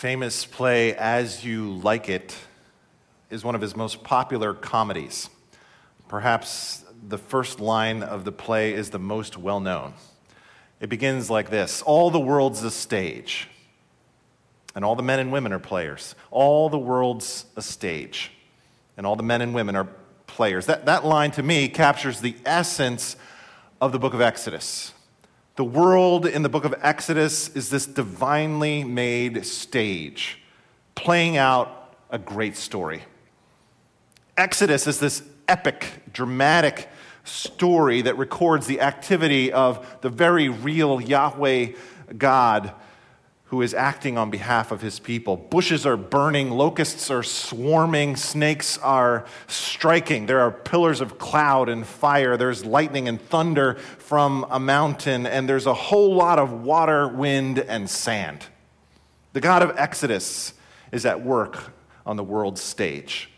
Famous play, As You Like It, is one of his most popular comedies. Perhaps the first line of the play is the most well known. It begins like this All the world's a stage, and all the men and women are players. All the world's a stage, and all the men and women are players. That, that line to me captures the essence of the book of Exodus. The world in the book of Exodus is this divinely made stage, playing out a great story. Exodus is this epic, dramatic story that records the activity of the very real Yahweh God who is acting on behalf of his people. Bushes are burning, locusts are swarming, snakes are striking. There are pillars of cloud and fire, there's lightning and thunder from a mountain, and there's a whole lot of water, wind, and sand. The God of Exodus is at work on the world's stage.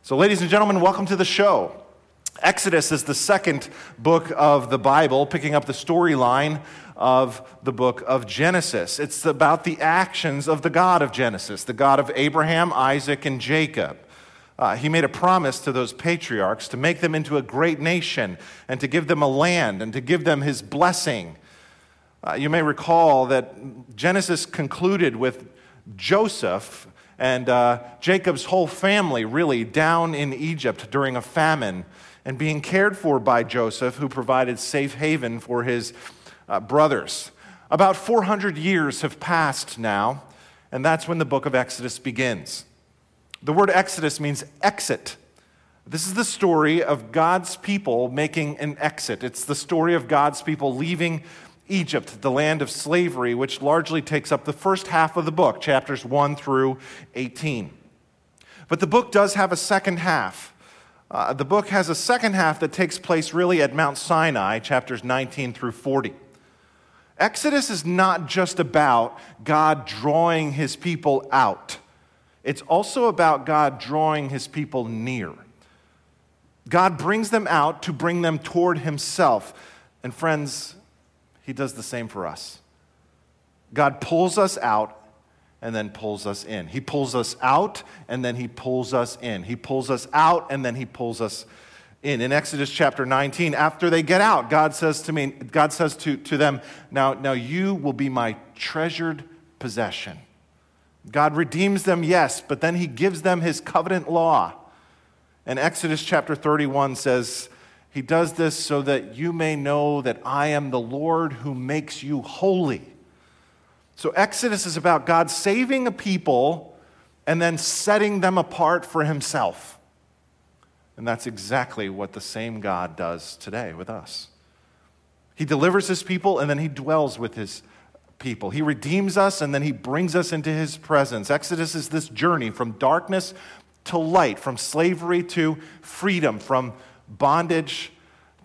So, ladies and gentlemen, welcome to the show. Exodus is the second book of the Bible, picking up the storyline of the book of Genesis. It's about the actions of the God of Genesis, the God of Abraham, Isaac, and Jacob. Uh, he made a promise to those patriarchs to make them into a great nation and to give them a land and to give them his blessing. Uh, you may recall that Genesis concluded with Joseph and uh, Jacob's whole family really down in Egypt during a famine and being cared for by Joseph, who provided safe haven for his uh, brothers. About 400 years have passed now, and that's when the book of Exodus begins. The word Exodus means exit. This is the story of God's people making an exit. It's the story of God's people leaving Egypt, the land of slavery, which largely takes up the first half of the book, chapters 1 through 18. But the book does have a second half. Uh, the book has a second half that takes place really at Mount Sinai, chapters 19 through 40. Exodus is not just about God drawing his people out, it's also about God drawing his people near. God brings them out to bring them toward himself. And friends, he does the same for us. God pulls us out and then pulls us in. He pulls us out and then he pulls us in. He pulls us out and then he pulls us in. In In Exodus chapter 19, after they get out, God says to me, God says to, to them, now, now you will be my treasured possession. God redeems them, yes, but then he gives them his covenant law. And Exodus chapter 31 says, He does this so that you may know that I am the Lord who makes you holy. So Exodus is about God saving a people and then setting them apart for himself. And that's exactly what the same God does today with us. He delivers his people and then he dwells with his people. He redeems us and then he brings us into his presence. Exodus is this journey from darkness to light, from slavery to freedom, from bondage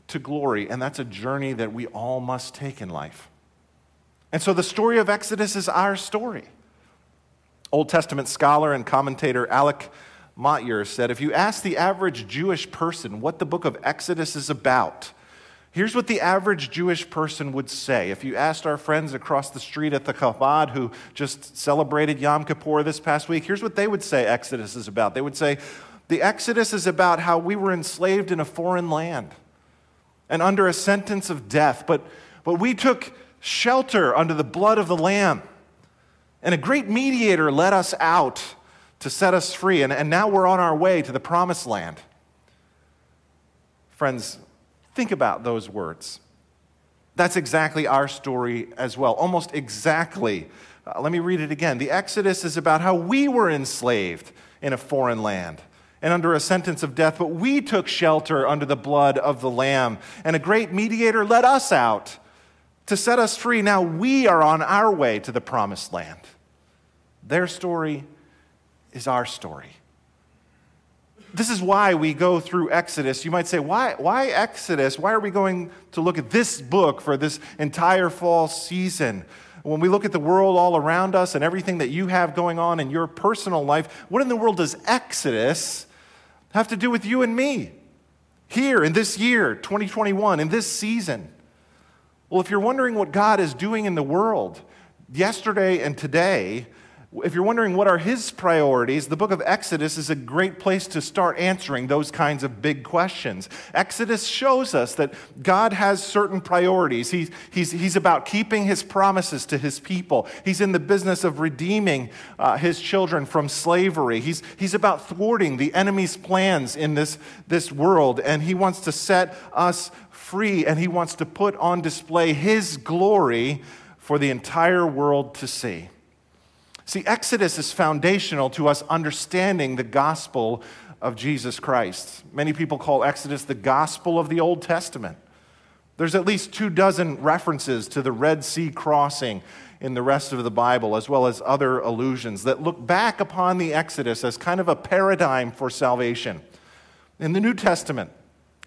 to glory. And that's a journey that we all must take in life. And so the story of Exodus is our story. Old Testament scholar and commentator Alec Motyer said if you ask the average Jewish person what the book of Exodus is about, here's what the average Jewish person would say. If you asked our friends across the street at the Chabad who just celebrated Yom Kippur this past week, here's what they would say Exodus is about. They would say, the Exodus is about how we were enslaved in a foreign land and under a sentence of death, but, but we took shelter under the blood of the Lamb. And a great mediator led us out to set us free. And, and now we're on our way to the promised land. Friends, think about those words. That's exactly our story as well, almost exactly. Uh, let me read it again. The Exodus is about how we were enslaved in a foreign land and under a sentence of death, but we took shelter under the blood of the Lamb, and a great mediator led us out to set us free. Now we are on our way to the promised land. Their story is our story. This is why we go through Exodus. You might say, why, why Exodus? Why are we going to look at this book for this entire fall season? When we look at the world all around us and everything that you have going on in your personal life, what in the world does Exodus have to do with you and me? Here in this year, 2021, in this season. Well, if you're wondering what God is doing in the world, yesterday and today, if you're wondering what are his priorities, the book of Exodus is a great place to start answering those kinds of big questions. Exodus shows us that God has certain priorities. He, he's, he's about keeping his promises to his people, he's in the business of redeeming uh, his children from slavery. He's, he's about thwarting the enemy's plans in this, this world, and he wants to set us free, and he wants to put on display his glory for the entire world to see. See, Exodus is foundational to us understanding the gospel of Jesus Christ. Many people call Exodus the gospel of the Old Testament. There's at least two dozen references to the Red Sea crossing in the rest of the Bible, as well as other allusions that look back upon the Exodus as kind of a paradigm for salvation. In the New Testament,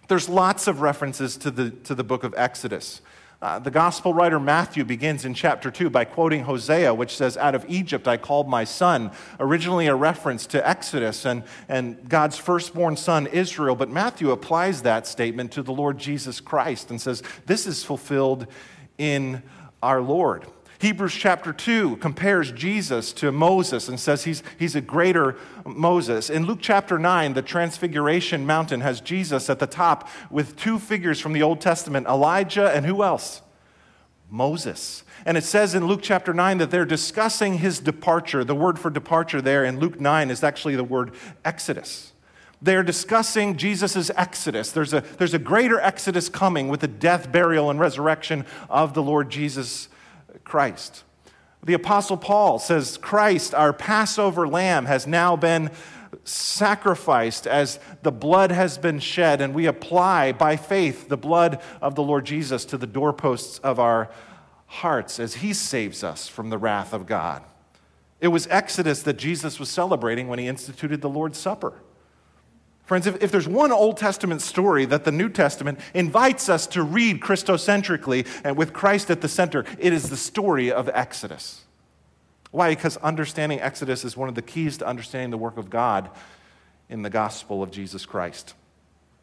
there's lots of references to the, to the book of Exodus. Uh, the gospel writer Matthew begins in chapter 2 by quoting Hosea, which says, Out of Egypt I called my son, originally a reference to Exodus and, and God's firstborn son, Israel. But Matthew applies that statement to the Lord Jesus Christ and says, This is fulfilled in our Lord. Hebrews chapter 2 compares Jesus to Moses and says he's, he's a greater Moses. In Luke chapter 9, the Transfiguration Mountain has Jesus at the top with two figures from the Old Testament Elijah and who else? Moses. And it says in Luke chapter 9 that they're discussing his departure. The word for departure there in Luke 9 is actually the word exodus. They're discussing Jesus' exodus. There's a, there's a greater exodus coming with the death, burial, and resurrection of the Lord Jesus Christ. The Apostle Paul says, Christ, our Passover lamb, has now been sacrificed as the blood has been shed, and we apply by faith the blood of the Lord Jesus to the doorposts of our hearts as he saves us from the wrath of God. It was Exodus that Jesus was celebrating when he instituted the Lord's Supper. Friends, if, if, there's one Old Testament story that the New Testament invites us to read Christocentrically and with Christ at the center, it is the story of Exodus. Why? Because understanding Exodus is one of the keys to understanding the work of God in the gospel of Jesus Christ.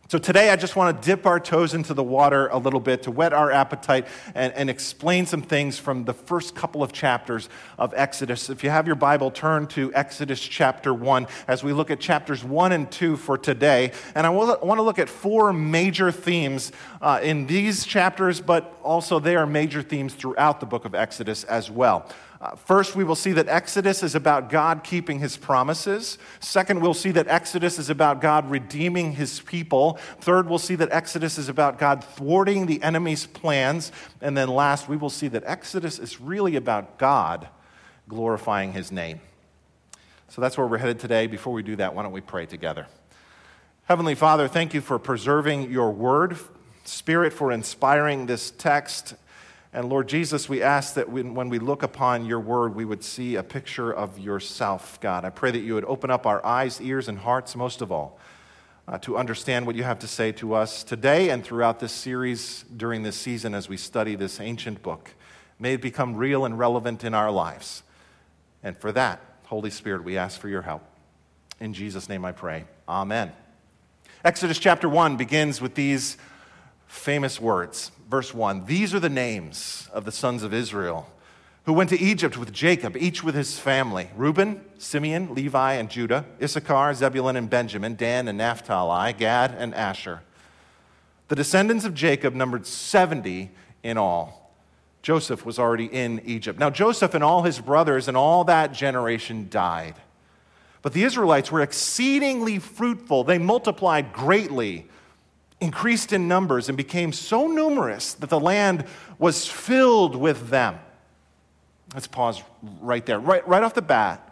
So today, I just want to dip our toes into the water a little bit to whet our appetite and, and, explain some things from the first couple of chapters of Exodus. If you have your Bible, turn to Exodus chapter 1 as we look at chapters 1 and 2 for today. And I want to look at four major themes uh, in these chapters, but also they are major themes throughout the book of Exodus as well. Uh, first, we will see that Exodus is about God keeping his promises. Second, we'll see that Exodus is about God redeeming his people. Third, we'll see that Exodus is about God thwarting the enemy's plans. And then last, we will see that Exodus is really about God glorifying his name. So that's where we're headed today. Before we do that, why don't we pray together? Heavenly Father, thank you for preserving your word, Spirit, for inspiring this text and Lord Jesus, we ask that when we look upon your word, we would see a picture of yourself, God. I pray that you would open up our eyes, ears, and hearts, most of all, uh, to understand what you have to say to us today and throughout this series during this season as we study this ancient book. May it become real and relevant in our lives. And for that, Holy Spirit, we ask for your help. In Jesus' name I pray. Amen. Exodus chapter 1 begins with these famous words verse 1 These are the names of the sons of Israel who went to Egypt with Jacob, each with his family Reuben, Simeon, Levi, and Judah, Issachar, Zebulun, and Benjamin, Dan and Naphtali, Gad, and Asher. The descendants of Jacob numbered 70 in all. Joseph was already in Egypt. Now, Joseph and all his brothers and all that generation died. But the Israelites were exceedingly fruitful. They multiplied greatly increased in numbers and became so numerous that the land was filled with them. Let's pause right there, right, right off the bat.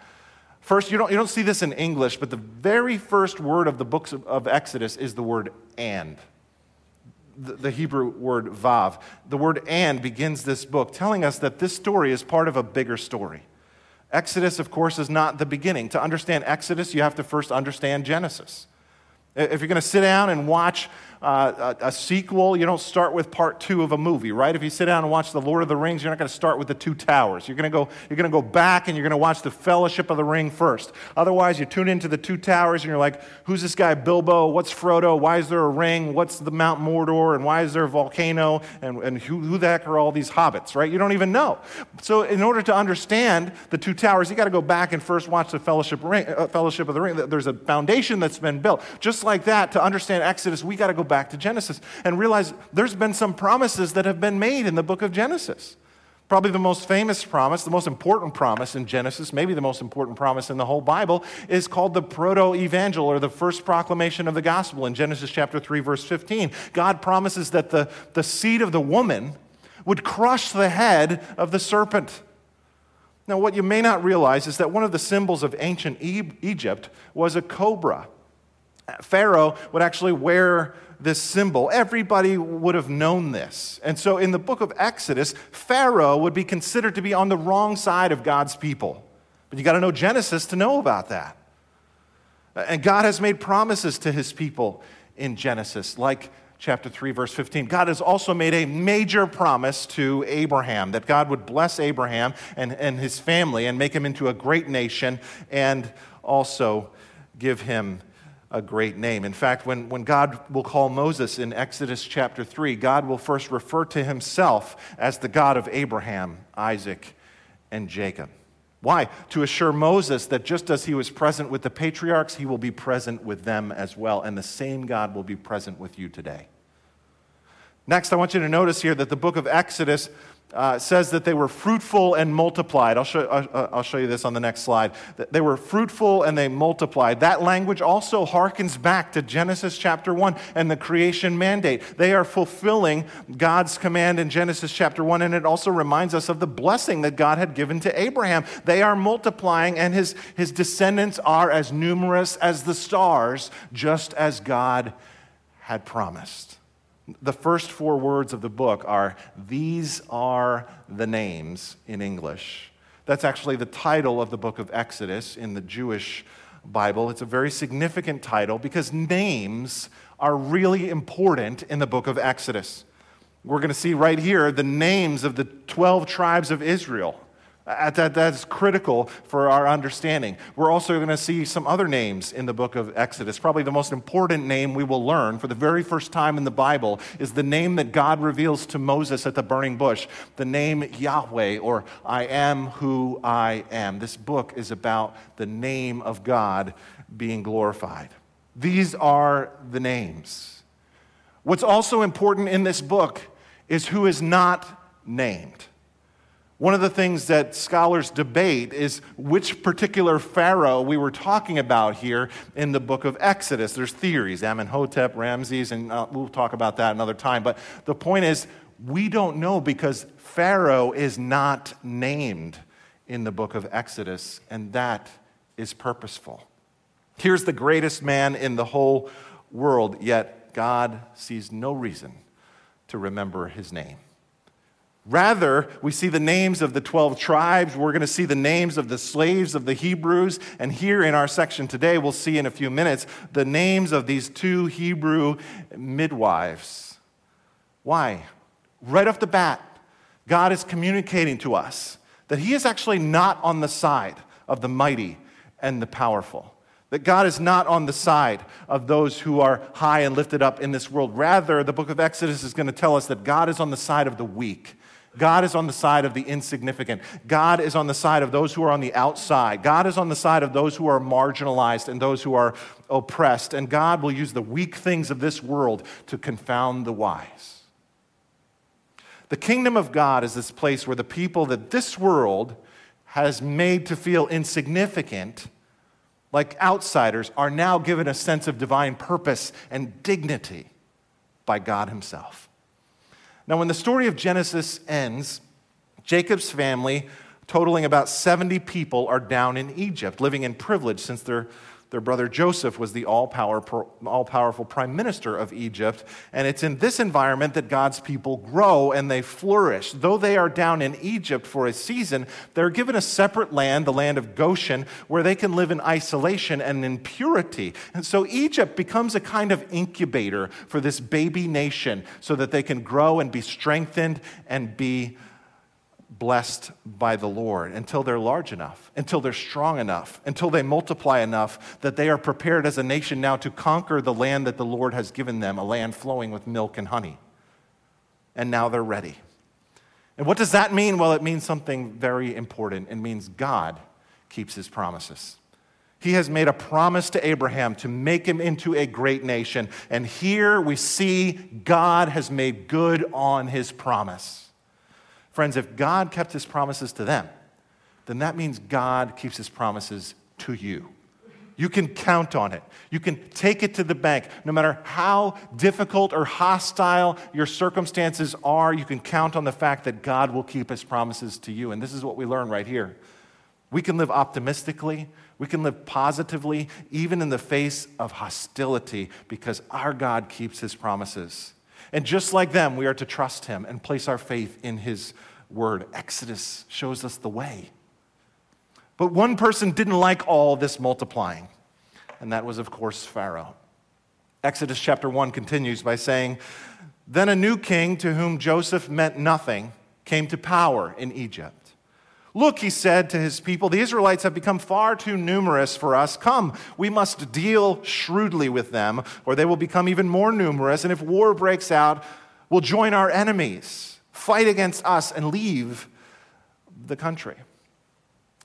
First, you don't, you don't see this in English, but the very first word of the books of, of Exodus is the word and. The, the Hebrew word vav. The word and begins this book, telling us that this story is part of a bigger story. Exodus, of course, is not the beginning. To understand Exodus, you have to first understand Genesis. If you're going to sit down and watch uh, a, sequel, you don't start with part two of a movie, right? If you sit down and watch The Lord of the Rings, you're not going to start with the two towers. You're going to go, you're going to go back and you're going to watch the Fellowship of the Ring first. Otherwise, you tune into the two towers and you're like, who's this guy Bilbo? What's Frodo? Why is there a ring? What's the Mount Mordor? And why is there a volcano? And, and who, who the heck are all these hobbits, right? You don't even know. So, in order to understand the two towers, you got to go back and first watch the Fellowship, ring, uh, Fellowship of the Ring. There's a foundation that's been built. Just like that, to understand Exodus, we got to go back to Genesis and realize there's been some promises that have been made in the book of Genesis. Probably the most famous promise, the most important promise in Genesis, maybe the most important promise in the whole Bible, is called the proto evangel or the first proclamation of the gospel in Genesis chapter 3, verse 15. God promises that the, the seed of the woman would crush the head of the serpent. Now, what you may not realize is that one of the symbols of ancient Egypt was a cobra. Pharaoh would actually wear this symbol. Everybody would have known this. And so in the book of Exodus, Pharaoh would be considered to be on the wrong side of God's people. But you got to know Genesis to know about that. And God has made promises to his people in Genesis, like chapter 3, verse 15. God has also made a major promise to Abraham that God would bless Abraham and, and his family and make him into a great nation and also give him a great name. In fact, when, when God will call Moses in Exodus chapter 3, God will first refer to himself as the God of Abraham, Isaac, and Jacob. Why? To assure Moses that just as he was present with the patriarchs, he will be present with them as well. And the same God will be present with you today. Next, I want you to notice here that the book of Exodus uh, says that they were fruitful and multiplied. I'll show, uh, I'll show you this on the next slide. They were fruitful and they multiplied. That language also harkens back to Genesis chapter 1 and the creation mandate. They are fulfilling God's command in Genesis chapter 1, and it also reminds us of the blessing that God had given to Abraham. They are multiplying, and his, his descendants are as numerous as the stars, just as God had promised. The first four words of the book are, These are the names in English. That's actually the title of the book of Exodus in the Jewish Bible. It's a very significant title because names are really important in the book of Exodus. We're going to see right here the names of the 12 tribes of Israel. That, that's critical for our understanding. We're also going to see some other names in the book of Exodus. Probably the most important name we will learn for the very first time in the Bible is the name that God reveals to Moses at the burning bush the name Yahweh, or I am who I am. This book is about the name of God being glorified. These are the names. What's also important in this book is who is not named. One of the things that scholars debate is which particular pharaoh we were talking about here in the book of Exodus. There's theories, Amenhotep, Ramses, and uh, we'll talk about that another time. But the point is, we don't know because Pharaoh is not named in the book of Exodus, and that is purposeful. Here's the greatest man in the whole world, yet God sees no reason to remember his name. Rather, we see the names of the 12 tribes. We're going to see the names of the slaves of the Hebrews. And here in our section today, we'll see in a few minutes the names of these two Hebrew midwives. Why? Right off the bat, God is communicating to us that He is actually not on the side of the mighty and the powerful. That God is not on the side of those who are high and lifted up in this world. Rather, the book of Exodus is going to tell us that God is on the side of the weak God is on the side of the insignificant. God is on the side of those who are on the outside. God is on the side of those who are marginalized and those who are oppressed. And God will use the weak things of this world to confound the wise. The kingdom of God is this place where the people that this world has made to feel insignificant, like outsiders, are now given a sense of divine purpose and dignity by God Himself. Now, when the story of Genesis ends, Jacob's family, totaling about 70 people, are down in Egypt, living in privilege since they're, Their brother Joseph was the all powerful prime minister of Egypt. And it's in this environment that God's people grow and they flourish. Though they are down in Egypt for a season, they're given a separate land, the land of Goshen, where they can live in isolation and in purity. And so Egypt becomes a kind of incubator for this baby nation so that they can grow and be strengthened and be blessed by the Lord until they're large enough, until they're strong enough, until they multiply enough that they are prepared as a nation now to conquer the land that the Lord has given them, a land flowing with milk and honey. And now they're ready. And what does that mean? Well, it means something very important. It means God keeps his promises. He has made a promise to Abraham to make him into a great nation. And here we see God has made good on his promise. Friends, if God kept his promises to them, then that means God keeps his promises to you. You can count on it. You can take it to the bank. No matter how difficult or hostile your circumstances are, you can count on the fact that God will keep his promises to you. And this is what we learn right here. We can live optimistically, we can live positively, even in the face of hostility, because our God keeps his promises. And just like them, we are to trust him and place our faith in his word. Exodus shows us the way. But one person didn't like all this multiplying, and that was, of course, Pharaoh. Exodus chapter 1 continues by saying, Then a new king to whom Joseph meant nothing came to power in Egypt. Look, he said to his people, the Israelites have become far too numerous for us. Come, we must deal shrewdly with them, or they will become even more numerous. And if war breaks out, we'll join our enemies, fight against us, and leave the country.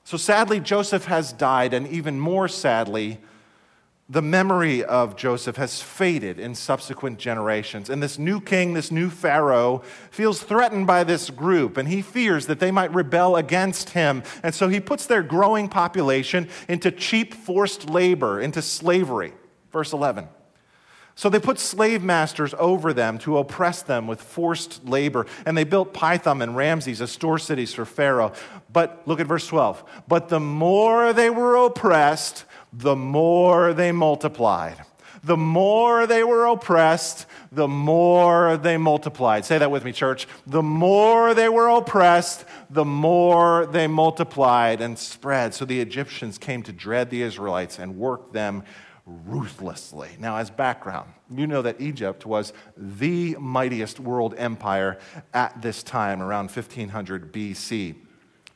So sadly, Joseph has died, and even more sadly, the memory of Joseph has faded in subsequent generations. And this new king, this new Pharaoh, feels threatened by this group, and he fears that they might rebel against him. And so he puts their growing population into cheap forced labor, into slavery. Verse 11. So they put slave masters over them to oppress them with forced labor. And they built Pithom and Ramses as store cities for Pharaoh. But look at verse 12. But the more they were oppressed, the more they multiplied. The more they were oppressed, the more they multiplied. Say that with me, church. The more they were oppressed, the more they multiplied and spread. So the Egyptians came to dread the Israelites and worked them ruthlessly. Now, as background, you know that Egypt was the mightiest world empire at this time, around 1500 BC.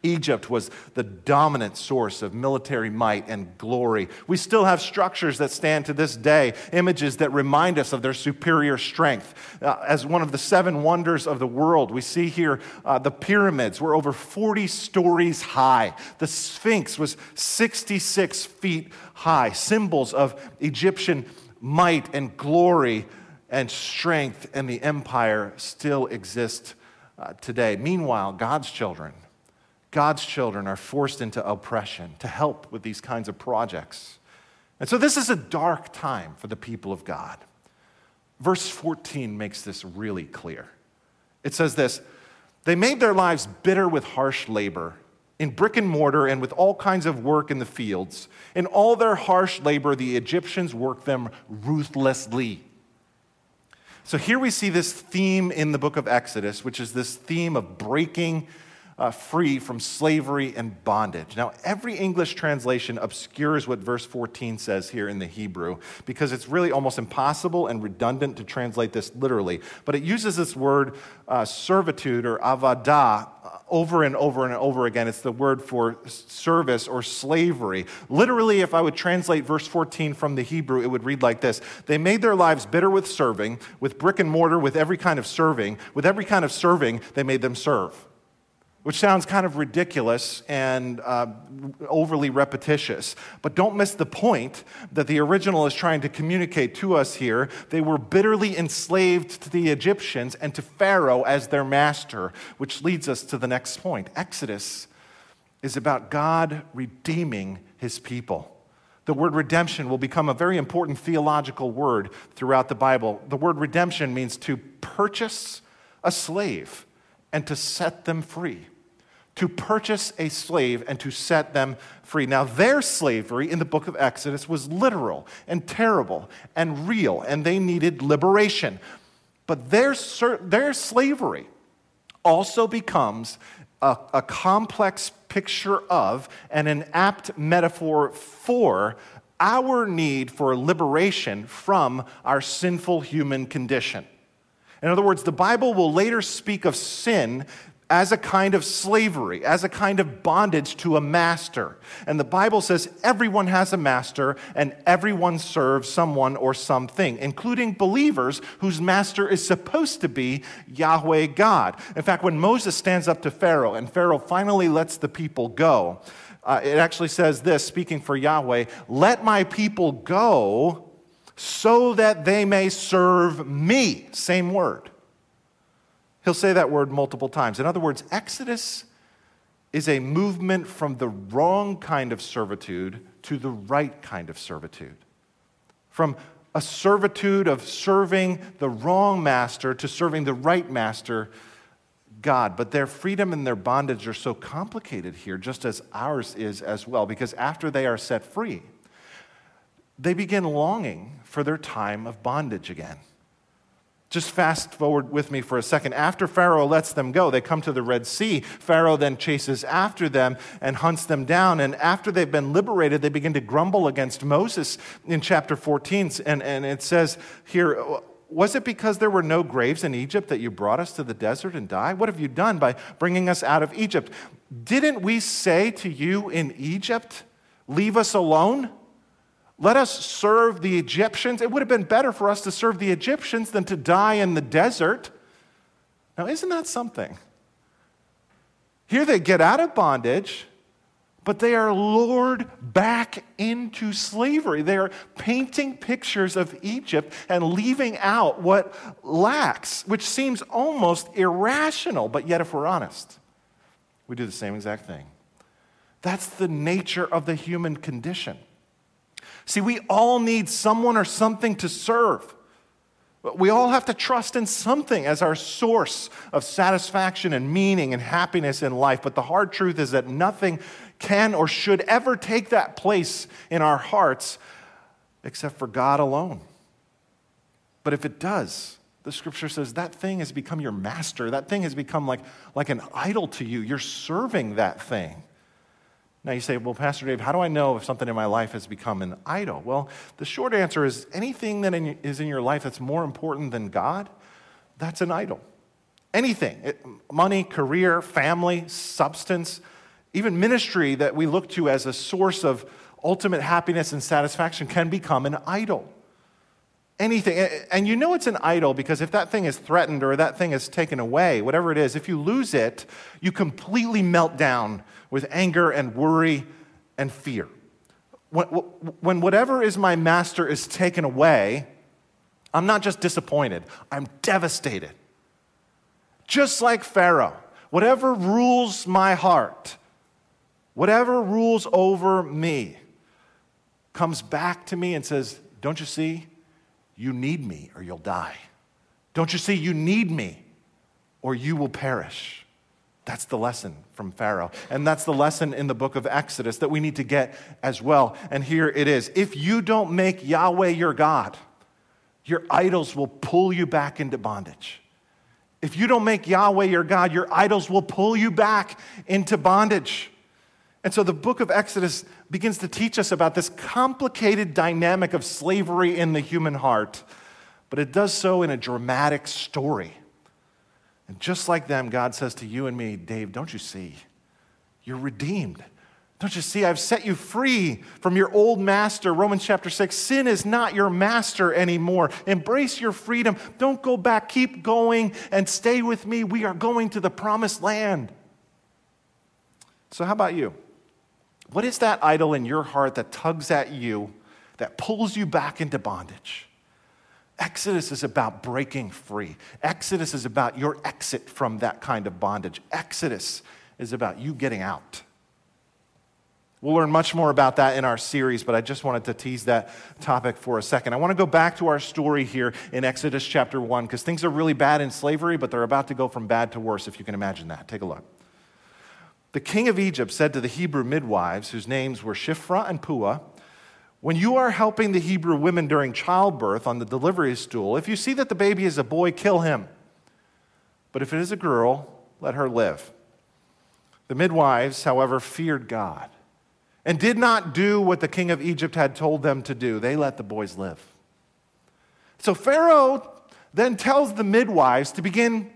Egypt was the dominant source of military might and glory. We still have structures that stand to this day, images that remind us of their superior strength. Uh, as one of the seven wonders of the world, we see here uh, the pyramids were over 40 stories high. The Sphinx was 66 feet high, symbols of Egyptian might and glory and strength, and the empire still exist uh, today. Meanwhile, God's children, God's children are forced into oppression to help with these kinds of projects. And so this is a dark time for the people of God. Verse 14 makes this really clear. It says this They made their lives bitter with harsh labor, in brick and mortar, and with all kinds of work in the fields. In all their harsh labor, the Egyptians worked them ruthlessly. So here we see this theme in the book of Exodus, which is this theme of breaking uh, free from slavery and bondage. Now, every English translation obscures what verse 14 says here in the Hebrew because it's really almost impossible and redundant to translate this literally. But it uses this word uh, servitude or avadah uh, over and over and over again. It's the word for service or slavery. Literally, if I would translate verse 14 from the Hebrew, it would read like this They made their lives bitter with serving, with brick and mortar, with every kind of serving. With every kind of serving, they made them serve which sounds kind of ridiculous and uh, overly repetitious. But don't miss the point that the original is trying to communicate to us here. They were bitterly enslaved to the Egyptians and to Pharaoh as their master, which leads us to the next point. Exodus is about God redeeming his people. The word redemption will become a very important theological word throughout the Bible. The word redemption means to purchase a slave and to set them free to purchase a slave and to set them free. Now, their slavery in the book of Exodus was literal and terrible and real, and they needed liberation. But their, their slavery also becomes a, a complex picture of and an apt metaphor for our need for liberation from our sinful human condition. In other words, the Bible will later speak of sin as a kind of slavery, as a kind of bondage to a master. And the Bible says everyone has a master and everyone serves someone or something, including believers whose master is supposed to be Yahweh God. In fact, when Moses stands up to Pharaoh and Pharaoh finally lets the people go, uh, it actually says this, speaking for Yahweh, let my people go so that they may serve me. Same word. He'll say that word multiple times. In other words, Exodus is a movement from the wrong kind of servitude to the right kind of servitude. From a servitude of serving the wrong master to serving the right master, God. But their freedom and their bondage are so complicated here, just as ours is as well, because after they are set free, they begin longing for their time of bondage again. Just fast forward with me for a second. After Pharaoh lets them go, they come to the Red Sea. Pharaoh then chases after them and hunts them down. And after they've been liberated, they begin to grumble against Moses in chapter 14. And, and it says here, was it because there were no graves in Egypt that you brought us to the desert and died? What have you done by bringing us out of Egypt? Didn't we say to you in Egypt, leave us alone? Let us serve the Egyptians. It would have been better for us to serve the Egyptians than to die in the desert. Now, isn't that something? Here they get out of bondage, but they are lured back into slavery. They are painting pictures of Egypt and leaving out what lacks, which seems almost irrational. But yet, if we're honest, we do the same exact thing. That's the nature of the human condition. See, we all need someone or something to serve. We all have to trust in something as our source of satisfaction and meaning and happiness in life. But the hard truth is that nothing can or should ever take that place in our hearts except for God alone. But if it does, the scripture says that thing has become your master. That thing has become like, like an idol to you. You're serving that thing. Now you say, well, Pastor Dave, how do I know if something in my life has become an idol? Well, the short answer is anything that is in your life that's more important than God, that's an idol. Anything it, money, career, family, substance, even ministry that we look to as a source of ultimate happiness and satisfaction can become an idol. Anything. And you know it's an idol because if that thing is threatened or that thing is taken away, whatever it is, if you lose it, you completely melt down with anger and worry and fear. When, whatever is my master is taken away, I'm not just disappointed, I'm devastated. Just like Pharaoh, whatever rules my heart, whatever rules over me, comes back to me and says, Don't you see? You need me or you'll die. Don't you see? You need me or you will perish. That's the lesson from Pharaoh. And that's the lesson in the book of Exodus that we need to get as well. And here it is if you don't make Yahweh your God, your idols will pull you back into bondage. If you don't make Yahweh your God, your idols will pull you back into bondage. And so the book of Exodus begins to teach us about this complicated dynamic of slavery in the human heart, but it does so in a dramatic story. And just like them, God says to you and me, Dave, don't you see? You're redeemed. Don't you see? I've set you free from your old master. Romans chapter 6 sin is not your master anymore. Embrace your freedom. Don't go back. Keep going and stay with me. We are going to the promised land. So, how about you? What is that idol in your heart that tugs at you, that pulls you back into bondage? Exodus is about breaking free. Exodus is about your exit from that kind of bondage. Exodus is about you getting out. We'll learn much more about that in our series, but I just wanted to tease that topic for a second. I want to go back to our story here in Exodus chapter 1 because things are really bad in slavery, but they're about to go from bad to worse, if you can imagine that. Take a look. the king of Egypt said to the Hebrew midwives, whose names were Shiphrah and Puah, When you are helping the Hebrew women during childbirth on the delivery stool, if you see that the baby is a boy, kill him. But if it is a girl, let her live. The midwives, however, feared God and did not do what the king of Egypt had told them to do. They let the boys live. So Pharaoh then tells the midwives to begin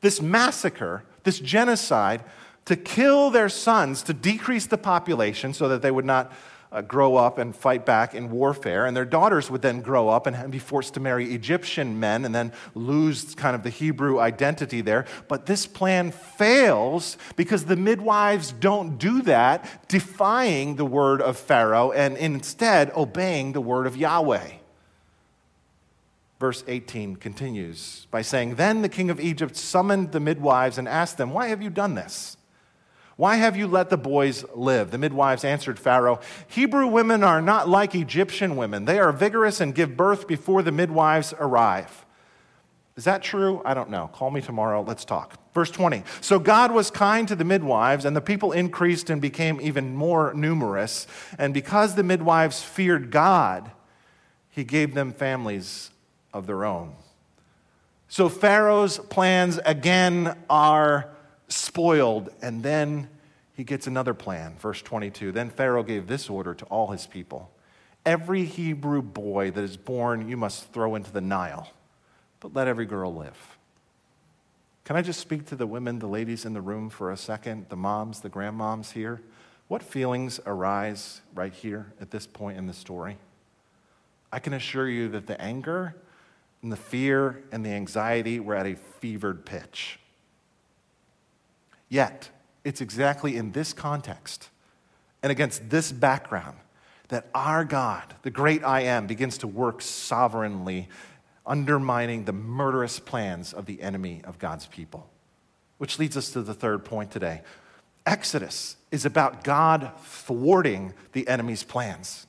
this massacre, this genocide, to kill their sons to decrease the population so that they would not uh, grow up and fight back in warfare. And their daughters would then grow up and be forced to marry Egyptian men and then lose kind of the Hebrew identity there. But this plan fails because the midwives don't do that, defying the word of Pharaoh and instead obeying the word of Yahweh. Verse 18 continues by saying, Then the king of Egypt summoned the midwives and asked them, Why have you done this? Why have you let the boys live? The midwives answered Pharaoh, Hebrew women are not like Egyptian women. They are vigorous and give birth before the midwives arrive. Is that true? I don't know. Call me tomorrow. Let's talk. Verse 20. So God was kind to the midwives, and the people increased and became even more numerous. And because the midwives feared God, he gave them families of their own. So Pharaoh's plans again are spoiled, and then he gets another plan. Verse 22 Then Pharaoh gave this order to all his people Every Hebrew boy that is born you must throw into the Nile, but let every girl live. Can I just speak to the women, the ladies in the room for a second, the moms, the grandmoms here? What feelings arise right here at this point in the story? I can assure you that the anger and the fear and the anxiety were at a fevered pitch. Yet, it's exactly in this context and against this background that our God, the great I am, begins to work sovereignly, undermining the murderous plans of the enemy of God's people. Which leads us to the third point today. Exodus is about God thwarting the enemy's plans.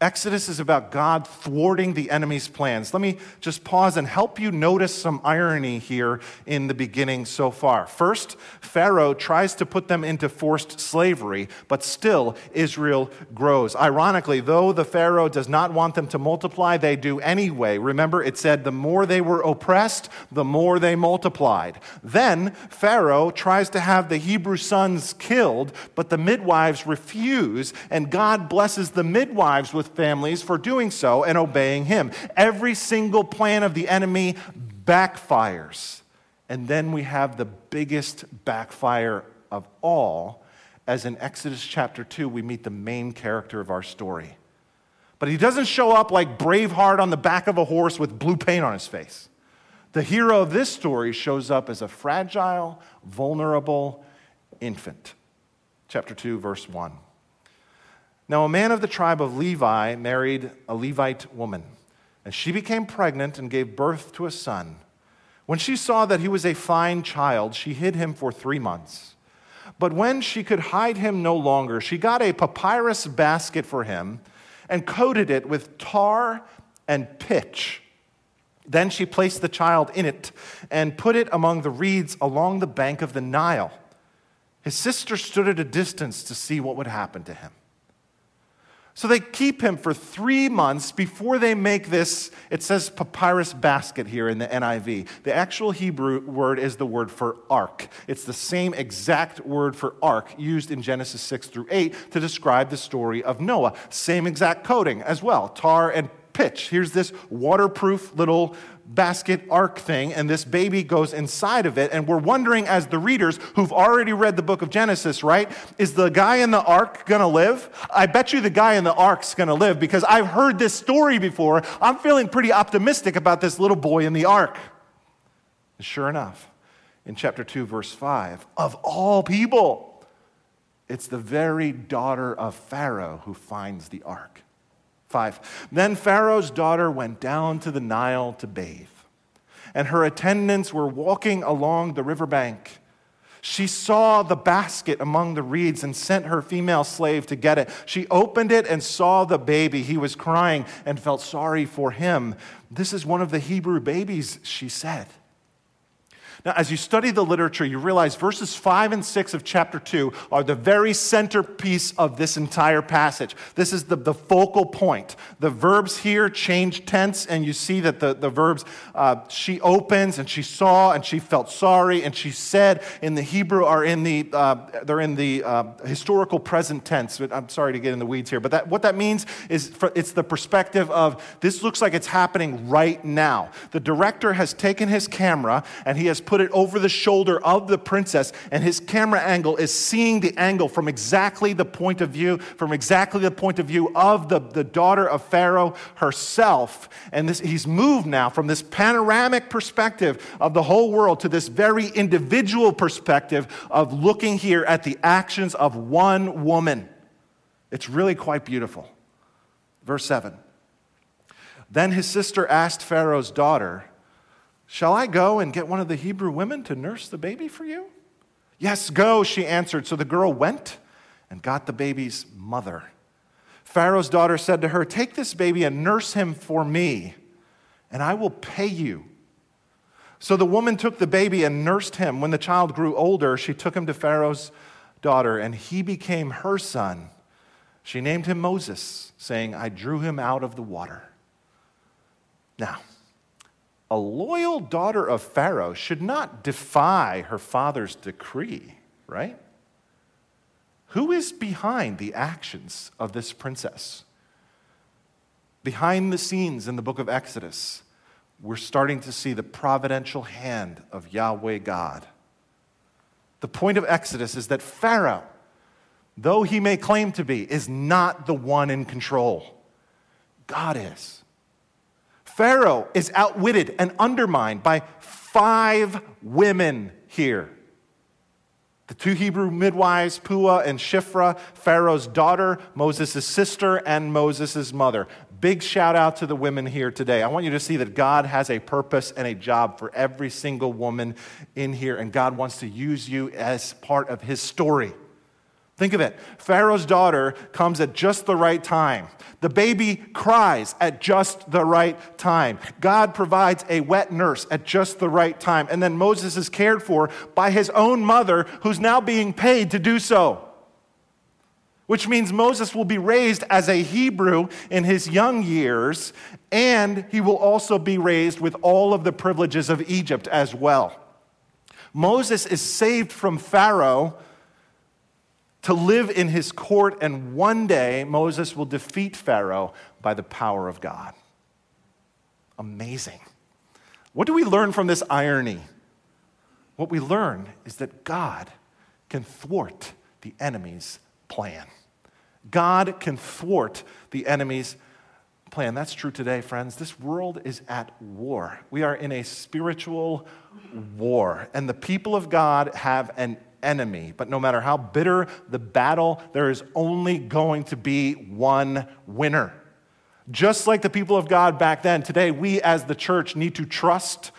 Exodus is about God thwarting the enemy's plans. Let me just pause and help you notice some irony here in the beginning so far. First, Pharaoh tries to put them into forced slavery, but still Israel grows. Ironically, though the Pharaoh does not want them to multiply, they do anyway. Remember, it said the more they were oppressed, the more they multiplied. Then Pharaoh tries to have the Hebrew sons killed, but the midwives refuse, and God blesses the midwives with families for doing so and obeying him. Every single plan of the enemy backfires. And then we have the biggest backfire of all, as in Exodus chapter 2, we meet the main character of our story. But he doesn't show up like Braveheart on the back of a horse with blue paint on his face. The hero of this story shows up as a fragile, vulnerable infant. Chapter 2, verse 1. Now, a man of the tribe of Levi married a Levite woman, and she became pregnant and gave birth to a son. When she saw that he was a fine child, she hid him for three months. But when she could hide him no longer, she got a papyrus basket for him and coated it with tar and pitch. Then she placed the child in it and put it among the reeds along the bank of the Nile. His sister stood at a distance to see what would happen to him. So they keep him for three months before they make this, it says papyrus basket here in the NIV. The actual Hebrew word is the word for ark. It's the same exact word for ark used in Genesis 6 through 8 to describe the story of Noah. Same exact coding as well, tar and pitch. Here's this waterproof little basket ark thing, and this baby goes inside of it. And we're wondering, as the readers who've already read the book of Genesis, right? Is the guy in the ark gonna live? I bet you the guy in the ark's gonna live because I've heard this story before. I'm feeling pretty optimistic about this little boy in the ark. And sure enough, in chapter 2, verse 5, of all people, it's the very daughter of Pharaoh who finds the ark. 5. Then Pharaoh's daughter went down to the Nile to bathe, and her attendants were walking along the riverbank. She saw the basket among the reeds and sent her female slave to get it. She opened it and saw the baby. He was crying and felt sorry for him. This is one of the Hebrew babies, she said. Now, as you study the literature, you realize verses 5 and 6 of chapter 2 are the very centerpiece of this entire passage. This is the, the focal point. The verbs here change tense, and you see that the, the verbs, uh, she opens, and she saw, and she felt sorry, and she said in the Hebrew are in the, uh, they're in the uh, historical present tense. I'm sorry to get in the weeds here, but that, what that means is for, it's the perspective of this looks like it's happening right now. The director has taken his camera and he has put it over the shoulder of the princess, and his camera angle is seeing the angle from exactly the point of view, from exactly the point of view of the, the daughter of Pharaoh herself. And this, he's moved now from this panoramic perspective of the whole world to this very individual perspective of looking here at the actions of one woman. It's really quite beautiful. Verse 7. Then his sister asked Pharaoh's daughter, Shall I go and get one of the Hebrew women to nurse the baby for you? Yes, go, she answered. So the girl went and got the baby's mother. Pharaoh's daughter said to her, Take this baby and nurse him for me, and I will pay you. So the woman took the baby and nursed him. When the child grew older, she took him to Pharaoh's daughter, and he became her son. She named him Moses, saying, I drew him out of the water. Now, a loyal daughter of Pharaoh should not defy her father's decree, right? Who is behind the actions of this princess? Behind the scenes in the book of Exodus, we're starting to see the providential hand of Yahweh God. The point of Exodus is that Pharaoh, though he may claim to be, is not the one in control. God is. Pharaoh is outwitted and undermined by five women here. The two Hebrew midwives, Puah and Shiphrah, Pharaoh's daughter, Moses' sister, and Moses' mother. Big shout out to the women here today. I want you to see that God has a purpose and a job for every single woman in here, and God wants to use you as part of his story. Think of it. Pharaoh's daughter comes at just the right time. The baby cries at just the right time. God provides a wet nurse at just the right time. And then Moses is cared for by his own mother, who's now being paid to do so. Which means Moses will be raised as a Hebrew in his young years, and he will also be raised with all of the privileges of Egypt as well. Moses is saved from Pharaoh to live in his court, and one day Moses will defeat Pharaoh by the power of God. Amazing. What do we learn from this irony? What we learn is that God can thwart the enemy's plan. God can thwart the enemy's plan. That's true today, friends. This world is at war. We are in a spiritual war, and the people of God have an enemy. But no matter how bitter the battle, there is only going to be one winner. Just like the people of God back then, today we as the church need to trust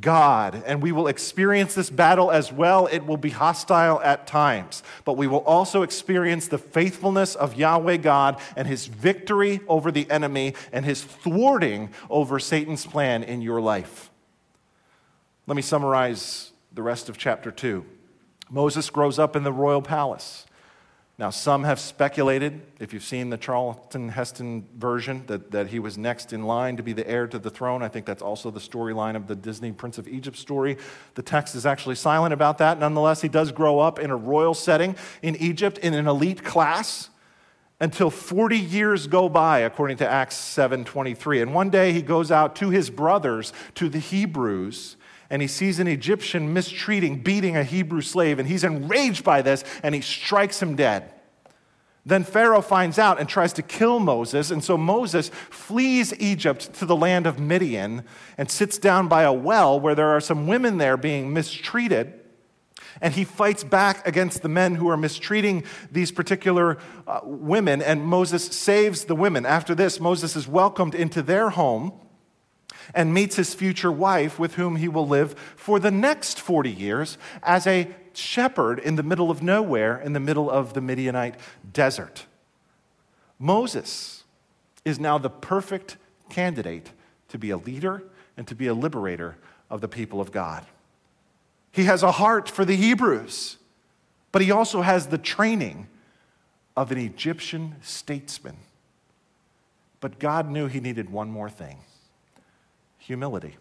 God, and we will experience this battle as well. It will be hostile at times, but we will also experience the faithfulness of Yahweh God and his victory over the enemy and his thwarting over Satan's plan in your life. Let me summarize the rest of chapter 2. Moses grows up in the royal palace. Now, some have speculated, if you've seen the Charlton Heston version, that, that he was next in line to be the heir to the throne. I think that's also the storyline of the Disney Prince of Egypt story. The text is actually silent about that. Nonetheless, he does grow up in a royal setting in Egypt in an elite class until 40 years go by according to Acts 7:23 and one day he goes out to his brothers to the Hebrews and he sees an Egyptian mistreating, beating a Hebrew slave, and he's enraged by this and he strikes him dead. Then Pharaoh finds out and tries to kill Moses, and so Moses flees Egypt to the land of Midian and sits down by a well where there are some women there being mistreated. And he fights back against the men who are mistreating these particular uh, women, and Moses saves the women. After this, Moses is welcomed into their home and meets his future wife, with whom he will live for the next 40 years as a shepherd in the middle of nowhere, in the middle of the Midianite desert. Moses is now the perfect candidate to be a leader and to be a liberator of the people of God. He has a heart for the Hebrews, but he also has the training of an Egyptian statesman. But God knew he needed one more thing humility.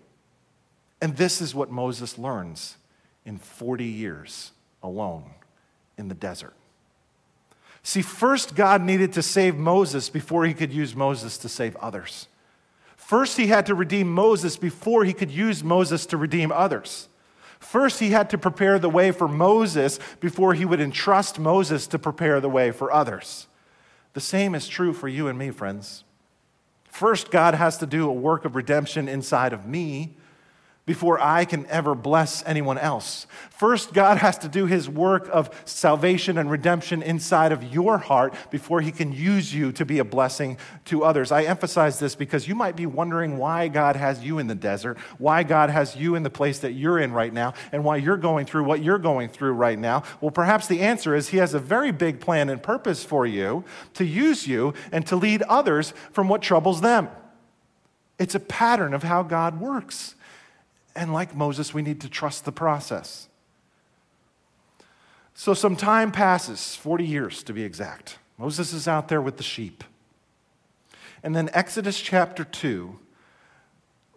And this is what Moses learns in 40 years alone in the desert. See, first, God needed to save Moses before he could use Moses to save others. First, he had to redeem Moses before he could use Moses to redeem others. First, he had to prepare the way for Moses before he would entrust Moses to prepare the way for others. The same is true for you and me, friends. First, God has to do a work of redemption inside of me before I can ever bless anyone else. First, God has to do his work of salvation and redemption inside of your heart before he can use you to be a blessing to others. I emphasize this because you might be wondering why God has you in the desert, why God has you in the place that you're in right now, and why you're going through what you're going through right now. Well, perhaps the answer is he has a very big plan and purpose for you to use you and to lead others from what troubles them. It's a pattern of how God works. And like Moses, we need to trust the process. So some time passes, 40 years to be exact. Moses is out there with the sheep. And then Exodus chapter 2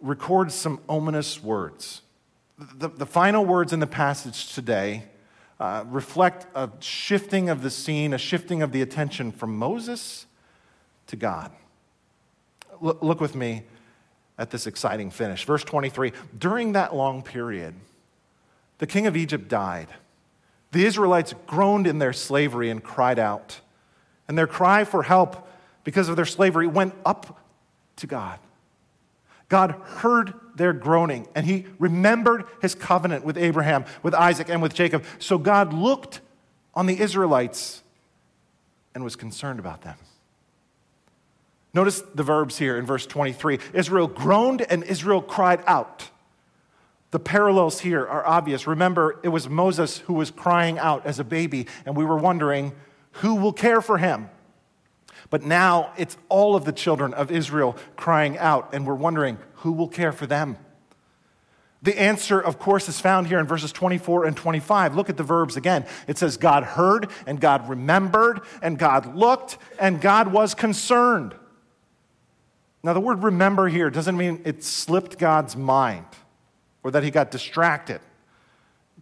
records some ominous words. The, the final words in the passage today uh, reflect a shifting of the scene, a shifting of the attention from Moses to God. Look, look with me at this exciting finish. Verse 23 During that long period, the king of Egypt died. The Israelites groaned in their slavery and cried out. And their cry for help because of their slavery went up to God. God heard their groaning and he remembered his covenant with Abraham, with Isaac, and with Jacob. So God looked on the Israelites and was concerned about them. Notice the verbs here in verse 23 Israel groaned and Israel cried out. The parallels here are obvious. Remember, it was Moses who was crying out as a baby, and we were wondering who will care for him. But now it's all of the children of Israel crying out, and we're wondering who will care for them. The answer, of course, is found here in verses 24 and 25. Look at the verbs again. It says, God heard, and God remembered, and God looked, and God was concerned. Now, the word remember here doesn't mean it slipped God's mind or that he got distracted.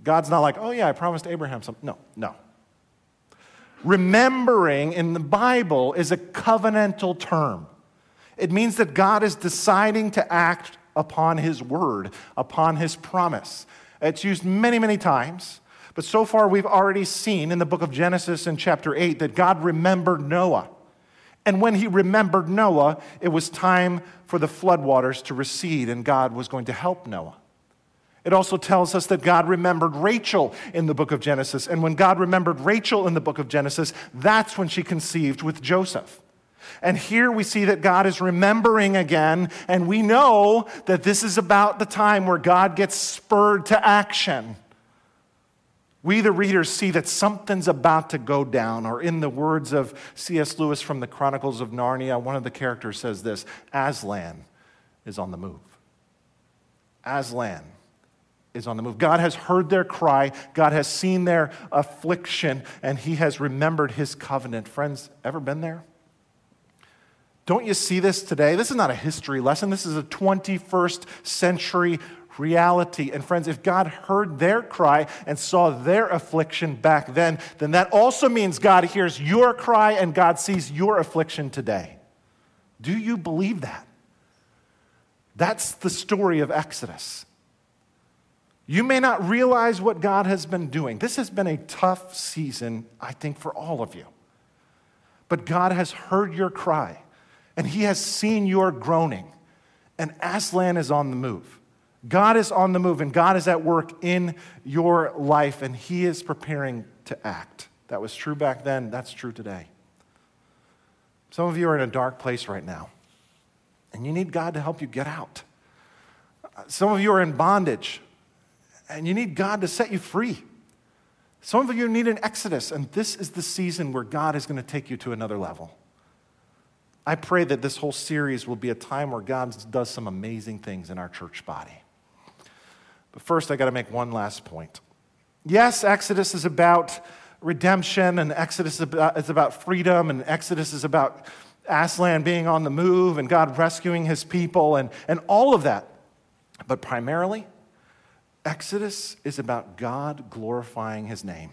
God's not like, oh, yeah, I promised Abraham something. No, no. Remembering in the Bible is a covenantal term. It means that God is deciding to act upon his word, upon his promise. It's used many, many times, but so far we've already seen in the book of Genesis in chapter 8 that God remembered Noah. And when he remembered Noah, it was time for the floodwaters to recede, and God was going to help Noah. It also tells us that God remembered Rachel in the book of Genesis. And when God remembered Rachel in the book of Genesis, that's when she conceived with Joseph. And here we see that God is remembering again, and we know that this is about the time where God gets spurred to action. We, the readers, see that something's about to go down. Or, in the words of C.S. Lewis from the Chronicles of Narnia, one of the characters says this Aslan is on the move. Aslan is on the move. God has heard their cry, God has seen their affliction, and He has remembered His covenant. Friends, ever been there? Don't you see this today? This is not a history lesson. This is a 21st century reality. And friends, if God heard their cry and saw their affliction back then, then that also means God hears your cry and God sees your affliction today. Do you believe that? That's the story of Exodus. You may not realize what God has been doing. This has been a tough season, I think, for all of you. But God has heard your cry, and He has seen your groaning, and Aslan is on the move. God is on the move and God is at work in your life and He is preparing to act. That was true back then, that's true today. Some of you are in a dark place right now and you need God to help you get out. Some of you are in bondage and you need God to set you free. Some of you need an exodus, and this is the season where God is going to take you to another level. I pray that this whole series will be a time where God does some amazing things in our church body. But first, I got to make one last point. Yes, Exodus is about redemption, and Exodus is about, freedom, and Exodus is about Aslan being on the move and God rescuing his people and, and all of that. But primarily, Exodus is about God glorifying his name.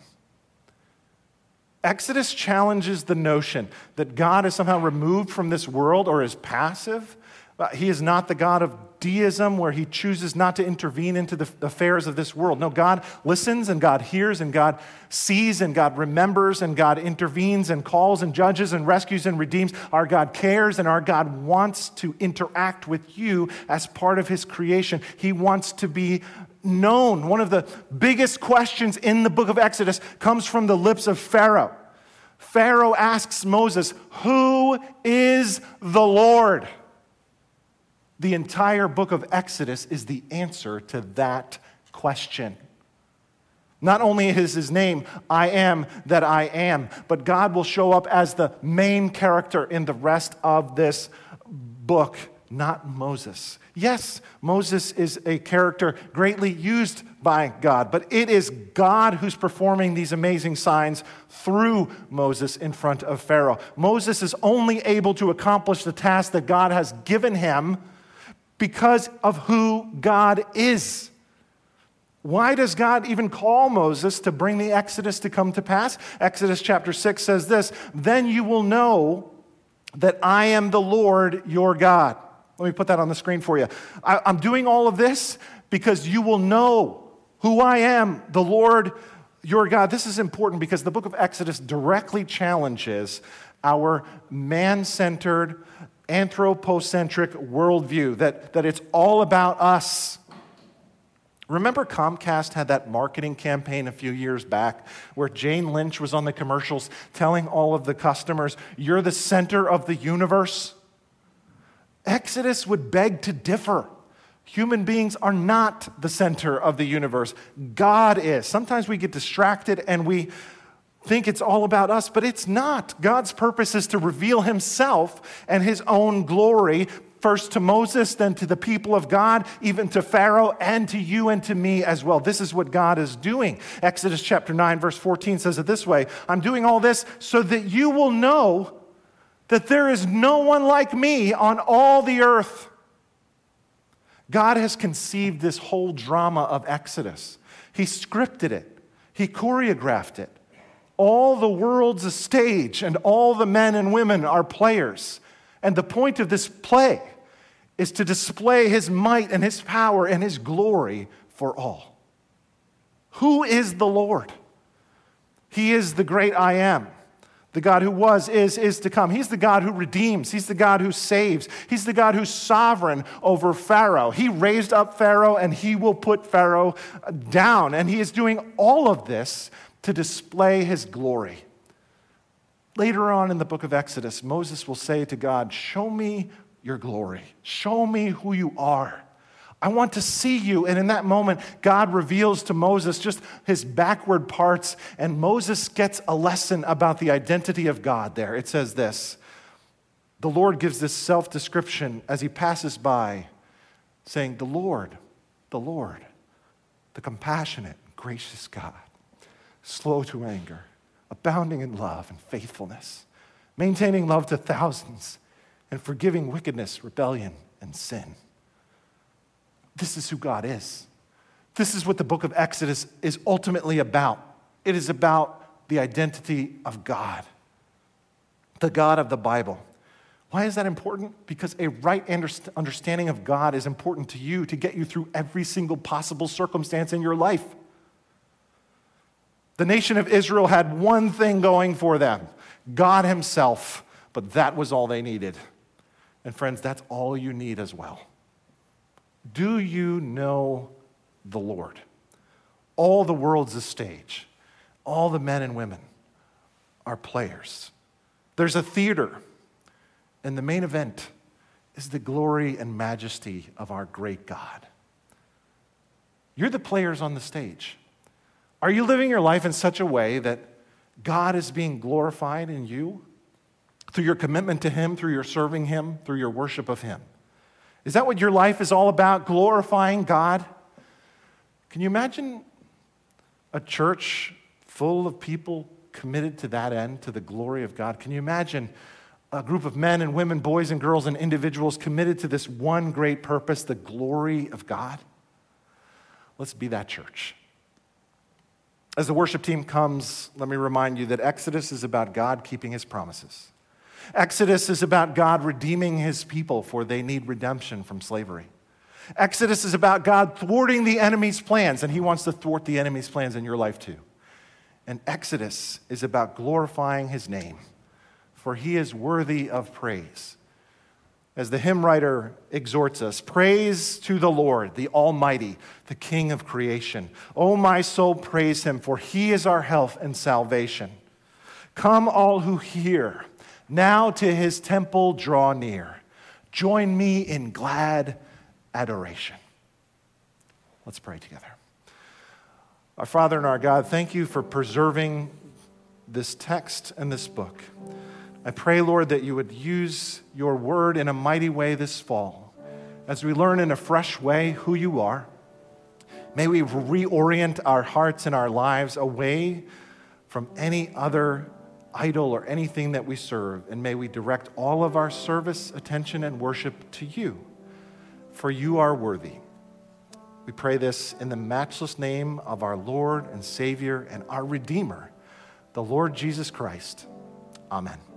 Exodus challenges the notion that God is somehow removed from this world or is passive. He is not the God of deism where he chooses not to intervene into the affairs of this world. No, God listens and God hears and God sees and God remembers and God intervenes and calls and judges and rescues and redeems. Our God cares and our God wants to interact with you as part of his creation. He wants to be known. One of the biggest questions in the book of Exodus comes from the lips of Pharaoh. Pharaoh asks Moses, Who is the Lord? The entire book of Exodus is the answer to that question. Not only is his name, I am that I am, but God will show up as the main character in the rest of this book, not Moses. Yes, Moses is a character greatly used by God, but it is God who's performing these amazing signs through Moses in front of Pharaoh. Moses is only able to accomplish the task that God has given him because of who God is. Why does God even call Moses to bring the Exodus to come to pass? Exodus chapter 6 says this Then you will know that I am the Lord your God. Let me put that on the screen for you. I, am doing all of this because you will know who I am, the Lord your God. This is important because the book of Exodus directly challenges our man centered, anthropocentric worldview that, that it's all about us. Remember, Comcast had that marketing campaign a few years back where Jane Lynch was on the commercials telling all of the customers, You're the center of the universe? Exodus would beg to differ. Human beings are not the center of the universe, God is. Sometimes we get distracted and we think it's all about us, but it's not. God's purpose is to reveal himself and his own glory, first to Moses, then to the people of God, even to Pharaoh, and to you and to me as well. This is what God is doing. Exodus chapter 9, verse 14 says it this way I'm doing all this so that you will know that there is no one like me on all the earth. God has conceived this whole drama of Exodus. He scripted it, He choreographed it. All the world's a stage, and all the men and women are players. And the point of this play is to display his might and his power and his glory for all. Who is the Lord? He is the great I am. The God who was, is, is to come. He's the God who redeems. He's the God who saves. He's the God who's sovereign over Pharaoh. He raised up Pharaoh and he will put Pharaoh down. And he is doing all of this to display his glory. Later on in the book of Exodus, Moses will say to God, Show me your glory. Show me who you are. I want to see you. And in that moment, God reveals to Moses just his backward parts, and Moses gets a lesson about the identity of God there. It says this The Lord gives this self description as he passes by, saying, The Lord, the Lord, the compassionate, gracious God slow to anger, abounding in love and faithfulness, maintaining love to thousands, and forgiving wickedness, rebellion, and sin. This is who God is. This is what the book of Exodus is ultimately about. It is about the identity of God, the God of the Bible. Why is that important? Because a right understanding of God is important to you to get you through every single possible circumstance in your life. The nation of Israel had one thing going for them God Himself, but that was all they needed. And friends, that's all you need as well. Do you know the Lord? All the world's a stage, all the men and women are players. There's a theater, and the main event is the glory and majesty of our great God. You're the players on the stage. Are you living your life in such a way that God is being glorified in you through your commitment to Him, through your serving Him, through your worship of Him? Is that what your life is all about, glorifying God? Can you imagine a church full of people committed to that end, to the glory of God? Can you imagine a group of men and women, boys and girls, and individuals committed to this one great purpose, the glory of God? Let's be that church. As the worship team comes, let me remind you that Exodus is about God keeping his promises. Exodus is about God redeeming his people, for they need redemption from slavery. Exodus is about God thwarting the enemy's plans, and he wants to thwart the enemy's plans in your life too. And Exodus is about glorifying his name, for he is worthy of praise. As the hymn writer exhorts us, praise to the Lord, the Almighty, the King of creation. O my soul, praise him, for he is our health and salvation. Come, all who hear, now to his temple draw near. Join me in glad adoration. Let's pray together. Our Father and our God, thank you for preserving this text and this book. I pray, Lord, that you would use your word in a mighty way this fall as we learn in a fresh way who you are. May we reorient our hearts and our lives away from any other idol or anything that we serve, and may we direct all of our service, attention, and worship to you, for you are worthy. We pray this in the matchless name of our Lord and Savior and our Redeemer, the Lord Jesus Christ. Amen.